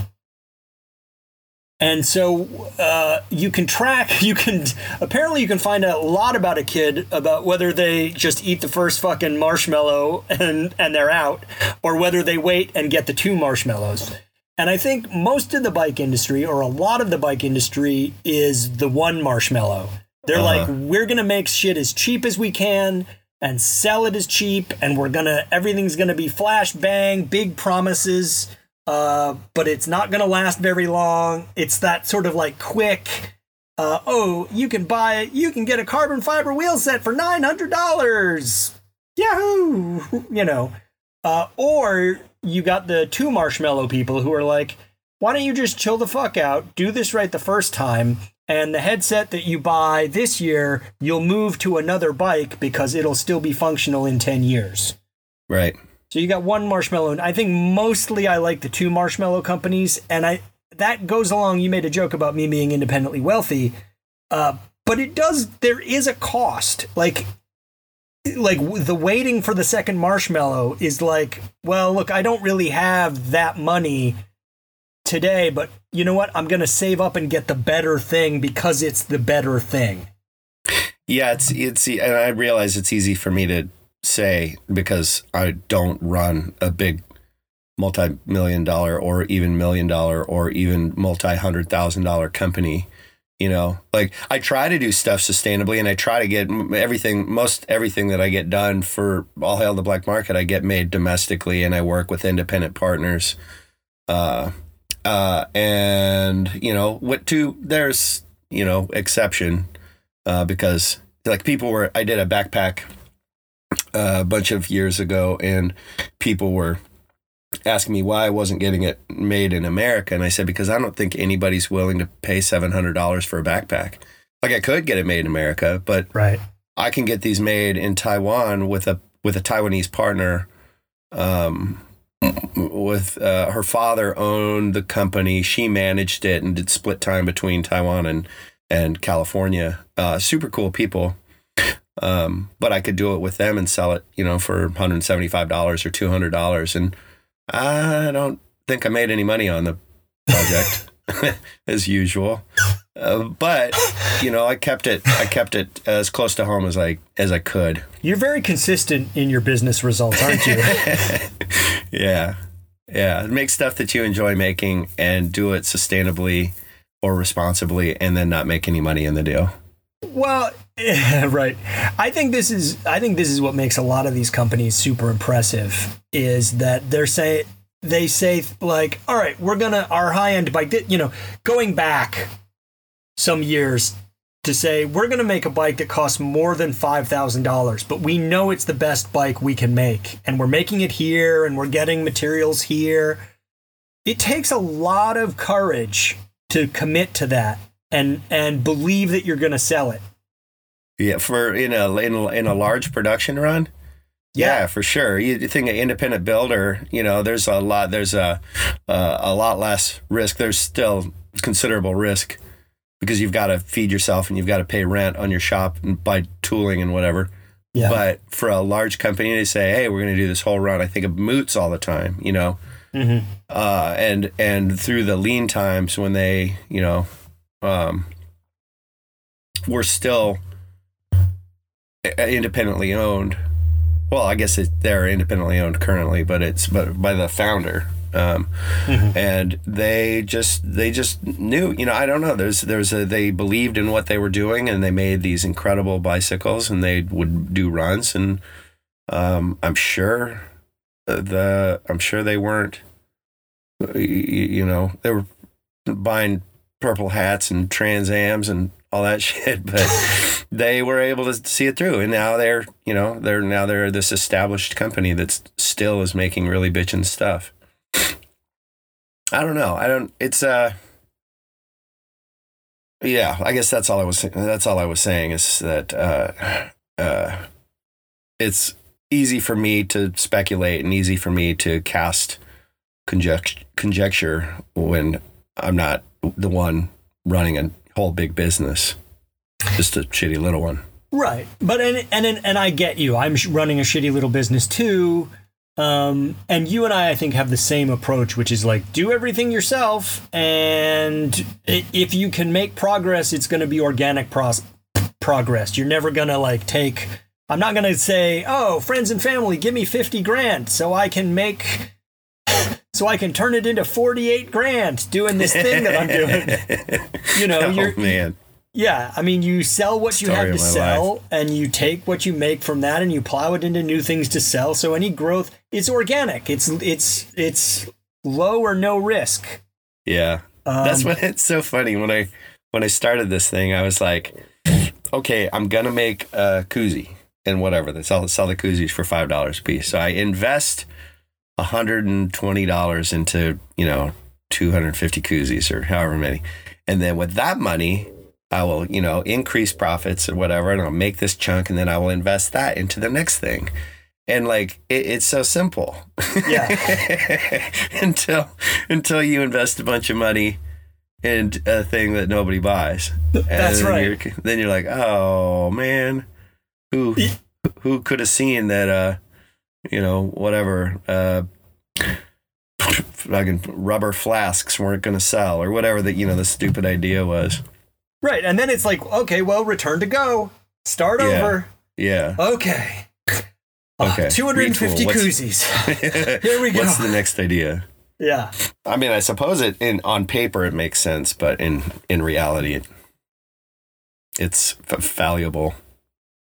And so uh, you can track, [laughs] you can, apparently, you can find out a lot about a kid about whether they just eat the first fucking marshmallow and, and they're out, or whether they wait and get the two marshmallows. And I think most of the bike industry, or a lot of the bike industry, is the one marshmallow. They're uh-huh. like, we're going to make shit as cheap as we can and sell it as cheap, and we're to, everything's to be flash bang, big promises uh, but it's not to last very long. It's that sort of like quick. Uh, oh, you can buy it. You can get a carbon fiber wheel set for nine hundred dollars. Yahoo! You know, uh, or you got the two marshmallow people who are like, why don't you just chill the fuck out, do this right the first time, and the headset that you buy this year, you'll move to another bike because it'll still be functional in 10 years. Right. So you got one marshmallow, and I think mostly I like the two marshmallow companies, and I that goes along. You made a joke about me being independently wealthy, uh, but it does. There is a cost, like like the waiting for the second marshmallow is like, well, look, I don't really have that money today, but you know what? I'm going to save up and get the better thing because it's the better thing. Yeah, it's it's and I realize it's easy for me to say because I don't run a big multi million dollar or even million dollar or even multi hundred thousand dollar company. You know, like I try to do stuff sustainably and I try to get everything, most everything that I get done for all hail the black market, I get made domestically and I work with independent partners. Uh, uh, and, you know, what to, there's, you know, exception, uh, because like people were, I did a backpack a bunch of years ago, and people were asking me why I wasn't getting it made in America. And I said, because I don't think anybody's willing to pay $700 for a backpack. Like I could get it made in America, but right. I can get these made in Taiwan with a with a Taiwanese partner. Um, with uh, her father owned the company, she managed it and did split time between Taiwan and and California. Uh, super cool people. Um, but I could do it with them and sell it, you know, for $175 or $200. And I don't think I made any money on the project [laughs] [laughs] as usual. Uh, but you know, I kept it. I kept it as close to home as I as I could. You're very consistent in your business results, aren't you? [laughs] yeah, yeah. Make stuff that you enjoy making and do it sustainably or responsibly, and then not make any money in the deal. Well, [laughs] right. I think this is I think this is what makes a lot of these companies super impressive is that they're saying they say like, all right, we're gonna our high end bike. You know, going back some years to say we're gonna make a bike that costs more than five thousand dollars, but we know it's the best bike we can make, and we're making it here, and we're getting materials here. It takes a lot of courage to commit to that and and believe that you're gonna sell it. Yeah, for in a in a, in a large production run. Yeah, for sure. You think an independent builder, you know, there's a lot, there's a uh, a lot less risk. There's still considerable risk because you've got to feed yourself and you've got to pay rent on your shop and buy tooling and whatever. Yeah. But for a large company to say, "Hey, we're going to do this whole run," I think of Moots all the time. You know, mm-hmm. uh, and and through the lean times when they, you know, um, were still independently owned. Well, I guess it, they're independently owned currently, but it's but by the founder. Um, and they just they just knew you know i don't know there's there's a they believed in what they were doing and they made these incredible bicycles and they would do runs and um i'm sure the i'm sure they weren't you know they were buying purple hats and trans ams and all that [laughs] shit but they were able to see it through and now they're you know they're now they're this established company that's still is making really bitchin' stuff I don't know. I don't. It's uh. Yeah, I guess that's all I was. That's all I was saying is that uh, uh, it's easy for me to speculate and easy for me to cast conjecture, conjecture when I'm not the one running a whole big business, just a shitty little one. Right, but and and and I get you. I'm running a shitty little business too, um, and you and I, I think, have the same approach, which is like do everything yourself, and if you can make progress, it's going to be organic pros- progress. You're never going to like take. I'm not going to say, oh, friends and family, give me fifty grand so I can make. So I can turn it into forty-eight grand doing this thing that I'm doing. [laughs] You know, oh you're man, yeah, I mean, you sell what you have to sell, and you take what you make from that, and you plow it into new things to sell. So any growth, it's organic. It's it's it's low or no risk. yeah. Um, That's what it's so funny when I when I started this thing. I was like, okay, I'm gonna make a koozie and whatever. They sell sell the koozies for five dollars a piece. So I invest hundred and twenty dollars into you know two hundred fifty koozies or however many, and then with that money. I will, you know, increase profits or whatever, and I'll make this chunk, and then I will invest that into the next thing. And like, it, it's so simple. Yeah. [laughs] until until you invest a bunch of money in a thing that nobody buys. That's then right. You're, then you're like, oh man, who who could have seen that? Uh, you know, whatever. Uh, fucking rubber flasks weren't going to sell, or whatever that you know the stupid idea was. right, and then it's like, okay, well, return to go, start Yeah. over. Yeah. Okay. Okay. Two hundred and fifty Retool. Koozies. [laughs] Here we go. What's the next idea? yeah. I mean, I suppose it in on paper it makes sense, but in in reality, it, it's f- fallible.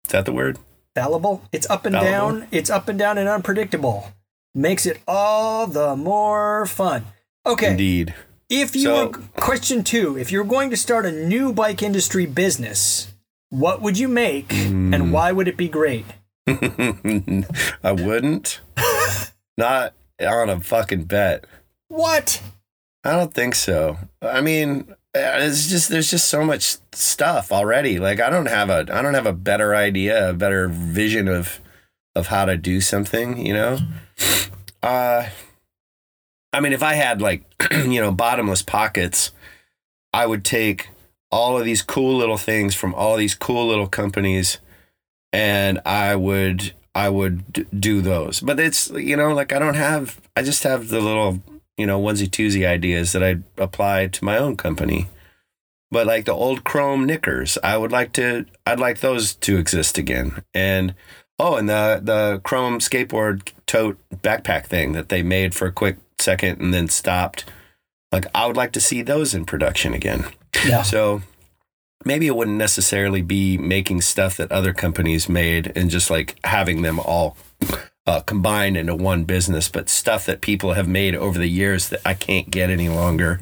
Is that the word? Fallible. It's up and Fallible. down. It's up and down and unpredictable. Makes it all the more fun. Okay. Indeed. If you So- were question two, if you're going to start a new bike industry business, what would you make Hmm. and why would it be great? [laughs] I wouldn't. Not on a fucking bet. What? I don't think so. I mean, it's just there's just so much stuff already. Like I don't have a I don't have a better idea, a better vision of of how to do something, you know? Uh I mean, if I had like, [clears throat] you know, bottomless pockets, I would take all of these cool little things from all these cool little companies and I would I would do those. But it's you know, like I don't have I just have the little you know, onesie twosie ideas that I'd apply to my own company. But like the old chrome knickers, I would like to I'd like those to exist again. And oh, and the the chrome skateboard tote backpack thing that they made for a quick second and then stopped. Like I would like to see those in production again. Yeah. So maybe it wouldn't necessarily be making stuff that other companies made and just like having them all uh, combined into one business, but stuff that people have made over the years that I can't get any longer,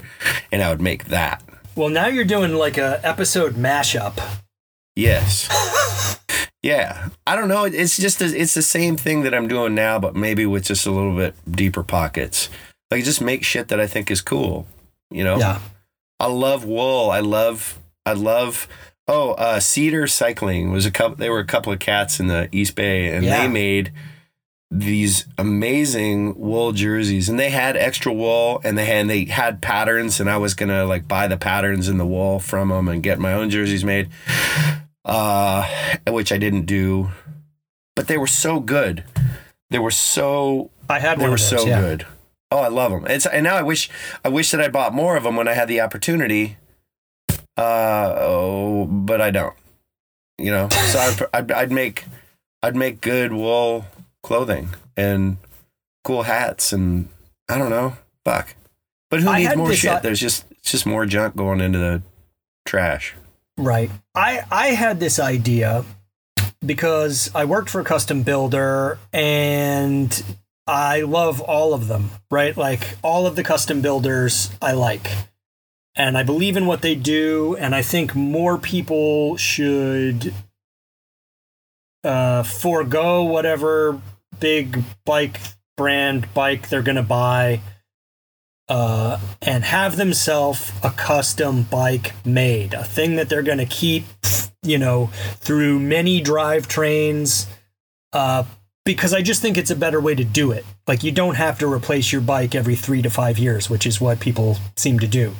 and I would make that. Well, now you're doing like a episode mashup. Yes. [laughs] yeah. I don't know. It's just it's the same thing that I'm doing now, but maybe with just a little bit deeper pockets. Like just make shit that I think is cool. You know. Yeah. I love wool. I love. I love. Oh, uh, Cedar Cycling was a couple. They were a couple of cats in the East Bay, and Yeah. they made these amazing wool jerseys and they had extra wool and they had and they had patterns and I was gonna like buy the patterns in the wool from them and get my own jerseys made uh which I didn't do but they were so good. They were so I had they were those, so yeah. good. Oh I love them it's and now I wish I wish that I bought more of them when I had the opportunity uh oh but I don't you know? So I'd, I'd, I'd make I'd make good wool clothing and cool hats and I don't know fuck but who I needs more shit there's just it's just more junk going into the trash Right. I I had this idea because I worked for a custom builder and I love all of them, right? Like all of the custom builders I like. And I believe in what they do and I think more people should uh forego whatever big bike brand bike they're going to buy uh, and have themselves a custom bike made, a thing that they're going to keep, you know, through many drivetrains. Uh, because I just think it's a better way to do it. Like you don't have to replace your bike every three to five years, which is what people seem to do.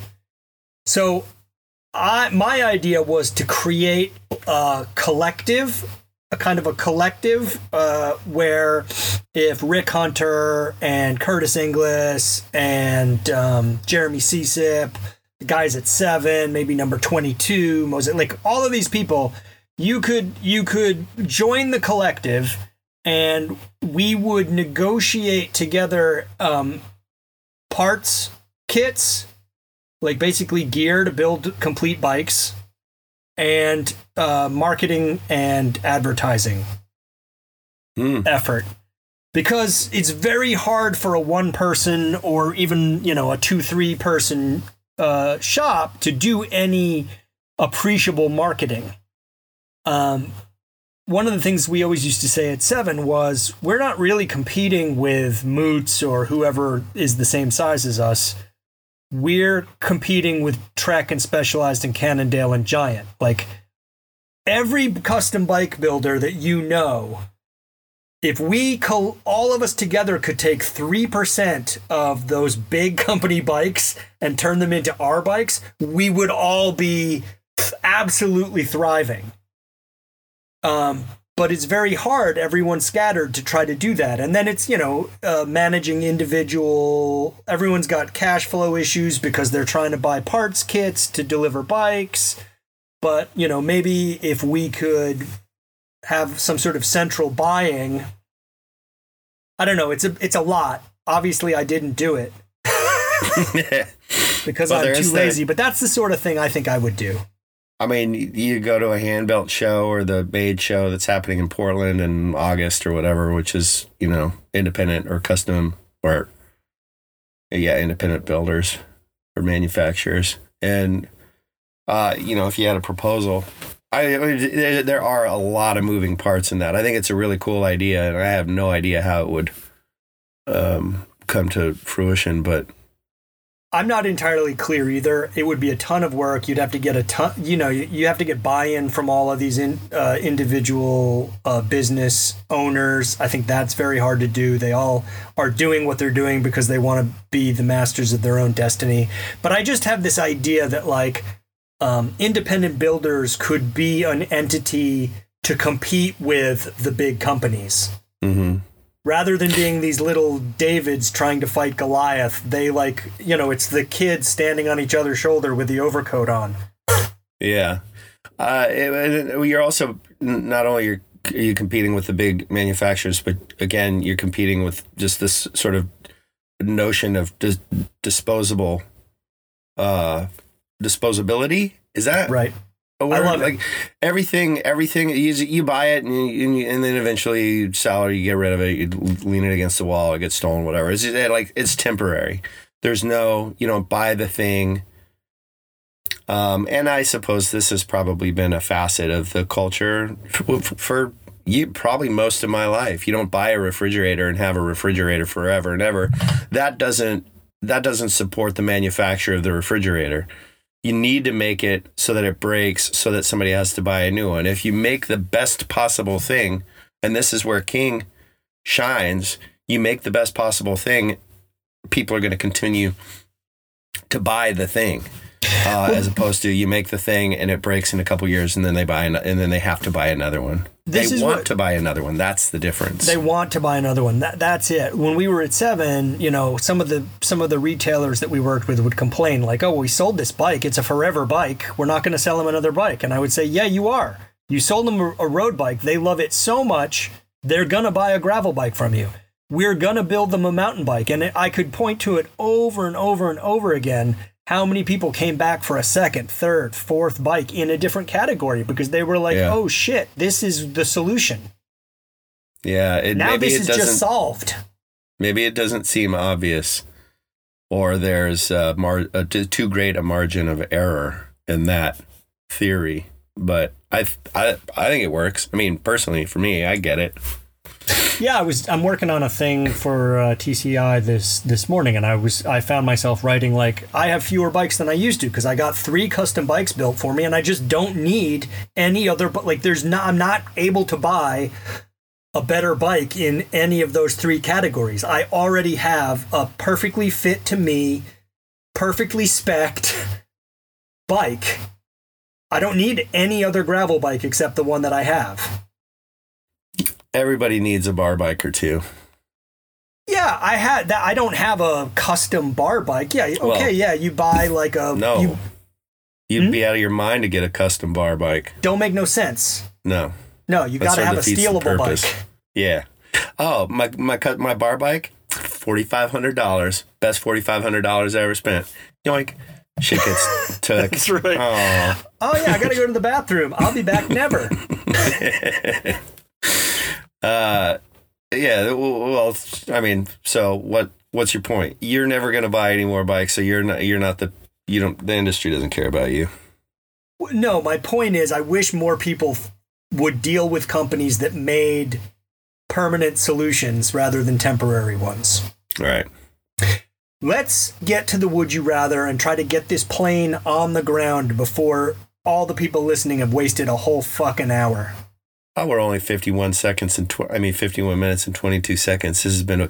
So, I my idea was to create a collective, a kind of a collective uh, where if Rick Hunter and Curtis Inglis and um, Jeremy SyCip, the guys at seven, maybe number twenty-two, Moses, like all of these people, you could you could join the collective, and we would negotiate together um, parts, kits, like basically gear to build complete bikes, and uh, marketing and advertising Hmm. effort. Because it's very hard for a one person or even you know a two three person uh, shop to do any appreciable marketing. Um, one of the things we always used to say at seven was we're not really competing with moots or whoever is the same size as us we're competing with trek and specialized and cannondale and giant. Like every custom bike builder that you know if we col- all of us together could take 3% of those big [laughs] company bikes and turn them into our bikes we would all be absolutely thriving. Um, but it's very hard everyone's scattered to try to do that. And then it's you know uh, managing individual everyone's got cash flow issues because they're trying to buy parts kits to deliver bikes. But you know maybe if we could have some sort of central buying i don't know it's a it's a lot. Obviously i didn't do it. [laughs] Because Well, i'm too lazy but that's the sort of thing i think i would do I mean, you go to a handbuilt show or the Made show that's happening in Portland in August or whatever, which is, you know, independent or custom or, yeah, independent builders or manufacturers. And, uh, you know, if you had a proposal, I, I mean, there- there are a lot of moving parts in that. I think it's a really cool idea, and I have no idea how it would um, come to fruition, but I'm not entirely clear either. It would be a ton of work. You'd have to get a ton, you know, you, have to get buy-in from all of these in, uh, individual uh, business owners. I think that's very hard to do. They all are doing what they're doing because they want to be the masters of their own destiny. But I just have this idea that like um, independent builders could be an entity to compete with the big companies mhm. Rather than being these little Davids trying to fight Goliath, they like, you know, it's the kids standing on each other's shoulder with the overcoat on. Yeah. Uh, it- you're also not only you're you competing with the big manufacturers, but again, you're competing with just this sort of notion of dis- disposable uh, disposability. Is that Right. Where, love it. like everything. Everything you, you buy it, and, you, and, you- and then eventually you sell it. You get rid of it. You lean it against the wall. It gets stolen. Whatever. It's just, like it's temporary. There's no. You don't buy the thing. Um, and I suppose this has probably been a facet of the culture for, for you probably most of my life. You don't buy a refrigerator and have a refrigerator forever and ever. That doesn't that doesn't support the manufacture of the refrigerator. You need to make it so that it breaks so that somebody has to buy a new one. If you make the best possible thing, and this is where King shines, you make the best possible thing, people are going to continue to buy the thing. Uh, as opposed to you make the thing and it breaks in a couple years and then they buy an, and then they have to buy another one. This they want what- to buy another one. That's the difference. They want to buy another one. That, that's it. When we were at seven, you know, some of the some of the retailers that we worked with would complain like, "Oh, we sold this bike. It's a forever bike. We're not going to sell them another bike." And I would say, "Yeah, you are. You sold them a, a road bike. They love it so much, they're going to buy a gravel bike from you. We're going to build them a mountain bike." And I could point to it over and over and over again. How many people came back for a second, third, fourth bike in a different category because they were like, Yeah. "Oh shit, this is the solution." yeah, it, Now maybe this it is just solved. maybe it doesn't seem obvious, or there's uh, mar- uh, t- too great a margin of error in that theory. But I, I, I think it works. I mean, personally, for me, I get it. Yeah, I was. I'm working on a thing for uh, TCI this this morning, and I was. I found myself writing like I have fewer bikes than I used to because I got three custom bikes built for me, and I just don't need any other. But like, there's not. I'm not able to buy a better bike in any of those three categories. I already have a perfectly fit to me, perfectly spec'd bike. I don't need any other gravel bike except the one that I have. Everybody needs a bar bike or two. Yeah, I had that. I don't have a custom bar bike. Yeah, okay, Well, yeah, you buy like a. No, You you'd Hmm? be out of your mind to get a custom bar bike. don't make no sense. No, No, you got to have a stealable bike. Yeah. Oh, my my cut my bar bike, forty five hundred dollars. Best forty five hundred dollars I ever spent. Yoink. Shit gets [laughs] took. That's right. Oh. Oh yeah, I got to go to the bathroom. I'll be back never. [laughs] Uh, yeah. Well, I mean, so what? What's your point? You're never gonna buy any more bikes, so you're not. You're not the. You don't. The industry doesn't care about you. No, my point is, I wish more people would deal with companies that made permanent solutions rather than temporary ones. All right. Let's get to the would you rather and try to get this plane on the ground before all the people listening have wasted a whole fucking hour. Oh, we're only 51 seconds and tw- I mean 51 minutes and 22 seconds. This has been a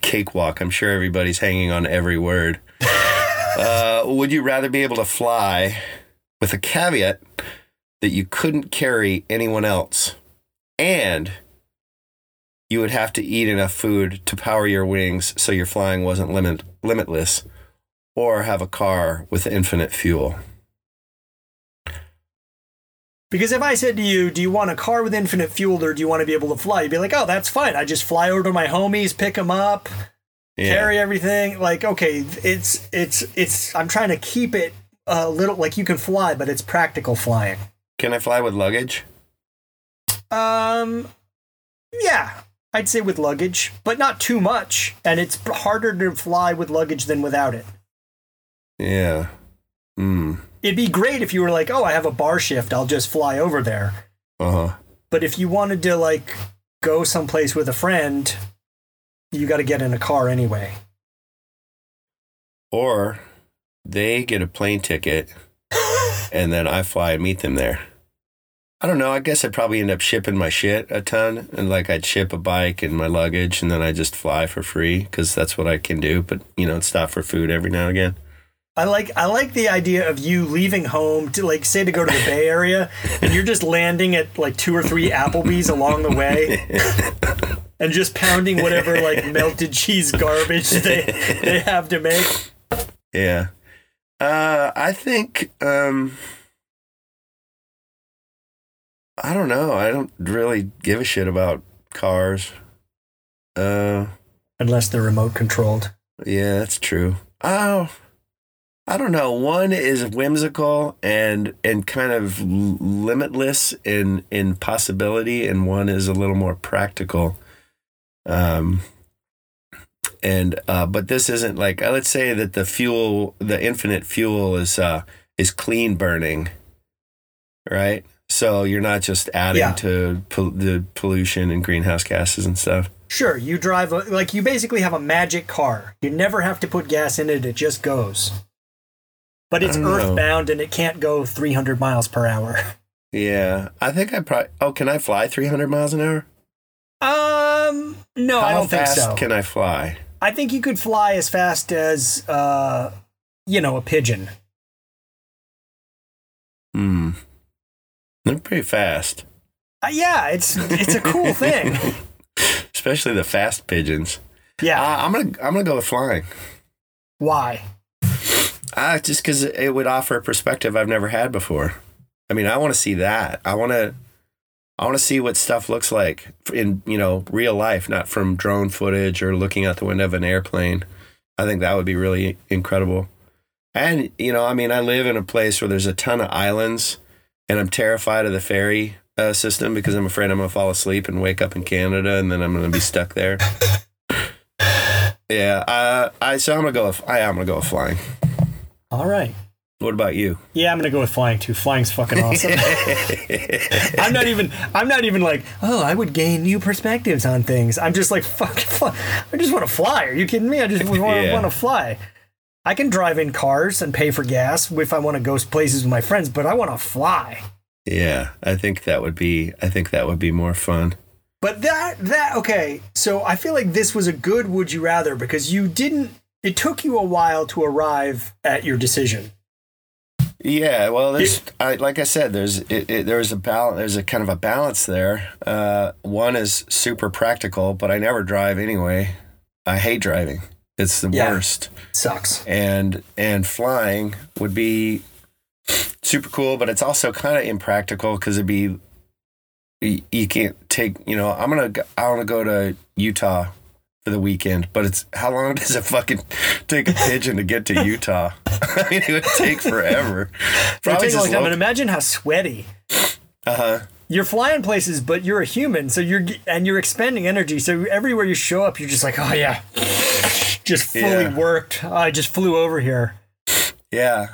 cakewalk. I'm sure everybody's hanging on every word. [laughs] uh, would you rather be able to fly with a caveat that you couldn't carry anyone else and you would have to eat enough food to power your wings so your flying wasn't limit limitless or have a car with infinite fuel? Because if I said to you, do you want a car with infinite fuel or do you want to be able to fly? You'd be like, oh, that's fine. I just fly over to my homies, pick them up, Yeah. carry everything. Like, okay, it's, it's, it's, I'm trying to keep it a little, like you can fly, but it's practical flying. Can I fly with luggage? Um, yeah, I'd say with luggage, but not too much. And it's harder to fly with luggage than without it. Yeah. Hmm. It'd be great if you were like, oh, I have a bar shift. I'll just fly over there. Uh huh. But if you wanted to like go someplace with a friend, you got to get in a car anyway. Or they get a plane ticket [laughs] and then I fly and meet them there. I don't know. I guess I'd probably end up shipping my shit a ton. And like I'd ship a bike and my luggage and then I just fly for free because that's what I can do. But, you know, stop for food every now and again. I like I like the idea of you leaving home to like say to go to the Bay Area and you're just landing at like two or three Applebee's along the way [laughs] and just pounding whatever like melted cheese garbage they they have to make. Yeah. Uh, I think, um, I don't know. I don't really give a shit about cars. Uh, Unless they're remote controlled. Yeah, that's true. Oh, I don't know. One is whimsical and and kind of limitless in in possibility, and one is a little more practical. Um, and uh, but this isn't like uh, let's say that the fuel, the infinite fuel, is uh, is clean burning, right? So you're not just adding Yeah. to pol- the pollution and greenhouse gases and stuff. Sure, you drive a, like you basically have a magic car. You never have to put gas in it; it just goes. But it's don't know. earthbound and it can't go 300 miles per hour. Yeah, I think I probably. Oh, can I fly 300 miles an hour? Um, no, I don't think fast so. can I fly? I think you could fly as fast as, uh, you know, a pigeon. Hmm. They're pretty fast, Uh, yeah, it's it's a cool thing. [laughs] especially the fast pigeons. Yeah. Uh, I'm gonna I'm gonna go with flying. Why? Uh, just because it would offer a perspective I've never had before. I mean, I want to see that. I want to I want to see what stuff looks like in you know real life, not from drone footage or looking out the window of an airplane. I think that would be really incredible. And you know, I mean, I live in a place where there's a ton of islands, and I'm terrified of the ferry uh, system because I'm afraid I'm gonna fall asleep and wake up in Canada, and then I'm gonna be stuck there. [laughs] yeah, uh, I so I'm gonna go. I am gonna go flying. All right. What about you? Yeah, I'm gonna go with flying too. Flying's fucking awesome. [laughs] I'm not even. I'm not even like. Oh, I would gain new perspectives on things. I'm just like fuck. [laughs] I just want to fly. Are you kidding me? I just [laughs] want, Yeah. want to fly. I can drive in cars and pay for gas if I want to go places with my friends, but I want to fly. Yeah, I think that would be. I think that would be more fun. But that that okay. So I feel like this was a good would you rather because you didn't. It took you a while to arrive at your decision. Yeah, well, there's I, like I said, there's it, it, there's a balance. There's a kind of a balance there. Uh, one is super practical, but I never drive anyway. I hate driving. It's the Yeah. worst. Sucks. And and flying would be super cool, but it's also kind of impractical because it'd be you, you can't take. You know, I'm gonna I want to go to Utah for the weekend, but it's how long [laughs] does it fucking take a pigeon to get to Utah? [laughs] I mean, it would take forever. [laughs] It Probably takes a long time, but imagine how sweaty. Uh huh. You're flying places, but you're a human, so you're and you're expending energy. So everywhere you show up, you're just like, oh yeah, just fully Yeah. worked. I just flew over here. Yeah.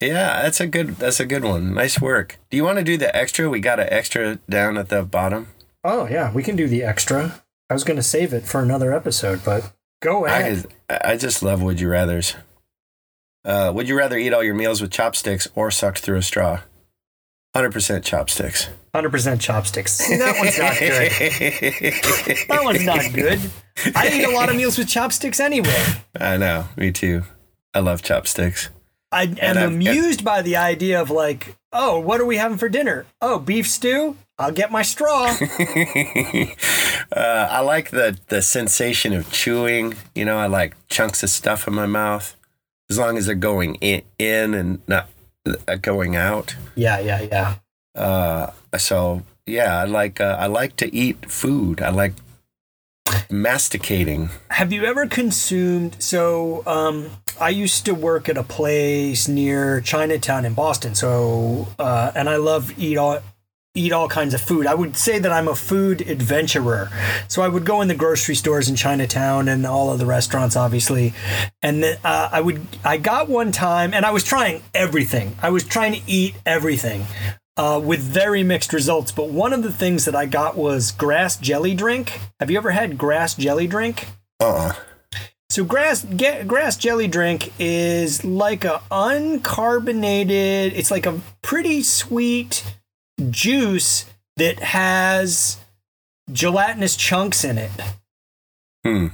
Yeah, that's a good that's a good one. Nice work. Do you want to do the extra? We got an extra down at the bottom. Oh yeah, we can do the extra. I was gonna save it for another episode, but go I ahead. is- I just love would you rather's. Uh, would you rather eat all your meals with chopsticks or sucked through a straw? Hundred percent chopsticks. Hundred percent chopsticks. See, [laughs] that one's not good. That one's not good. I eat a lot of meals with chopsticks anyway. I know. Me too. I love chopsticks. I am And I've- amused by the idea of like, oh, what are we having for dinner? Oh, beef stew. I'll get my straw. [laughs] uh, I like the the sensation of chewing. You know, I like chunks of stuff in my mouth, as long as they're going in, in and not uh, going out. yeah, yeah, yeah. Uh, so yeah, I like uh, I like to eat food. I like masticating. Have you ever consumed? So, um, I used to work at a place near Chinatown in Boston. So, uh, and I love eat all eat all kinds of food. I would say that I'm a food adventurer. So I would go in the grocery stores in Chinatown and all of the restaurants, obviously. And then uh, I would I got one time, and I was trying everything. I was trying to eat everything. Uh, with very mixed results, but one of the things that I got was grass jelly drink. Have you ever had grass jelly drink? Uh. So grass get, grass jelly drink is like a uncarbonated. It's like a pretty sweet juice that has gelatinous chunks in it. Hmm.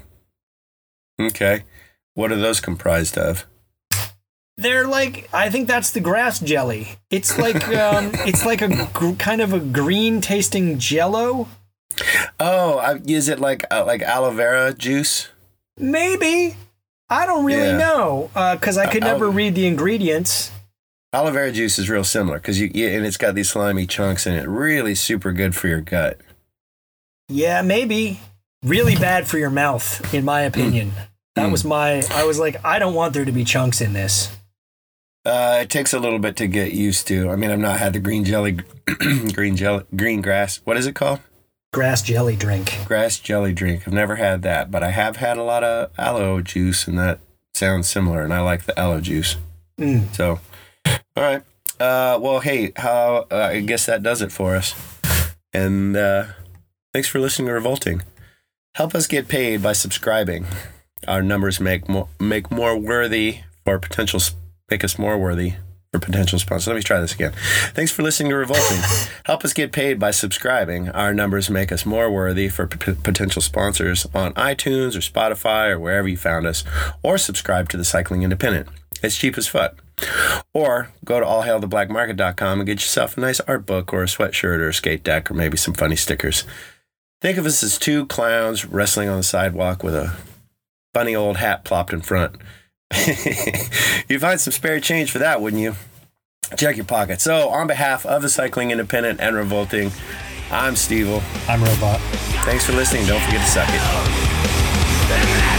Okay. What are those comprised of? They're like I think that's the grass jelly. It's like [laughs] um, it's like a gr- kind of a green tasting jello. Oh, I, is it like uh, like aloe vera juice? Maybe I don't really Yeah. know because I could Uh, never read the ingredients. Aloe vera juice is real similar because you yeah, and it's got these slimy chunks in it. Really super good for your gut. Yeah, maybe. Really bad for your mouth, in my opinion. That Mm. was my. I was like, I don't want there to be chunks in this. Uh, it takes a little bit to get used to. I mean, I've not had the green jelly, [clears throat] green jelly, green grass. What is it called? Grass jelly drink. Grass jelly drink. I've never had that, but I have had a lot of aloe juice, and that sounds similar. And I like the aloe juice. Mm. So, all right. Uh, well, hey, how? Uh, I guess that does it for us. And uh, thanks for listening to Revolting. Help us get paid by subscribing. Our numbers make more make more worthy for potential make us more worthy for potential sponsors. Let me try this again. Thanks for listening to Revolting. [laughs] Help us get paid by subscribing. Our numbers make us more worthy for p- potential sponsors on iTunes or Spotify or wherever you found us, or subscribe to the Cycling Independent. It's cheap as fuck. Or go to allhailtheblackmarket.com and get yourself a nice art book or a sweatshirt or a skate deck or maybe some funny stickers. Think of us as two clowns wrestling on the sidewalk with a funny old hat plopped in front. [laughs] You'd find some spare change for that, wouldn't you? Check your pocket. So, on behalf of the Cycling Independent and Revolting, I'm Steve. I'm Robot. Thanks for listening. Don't forget to suck it.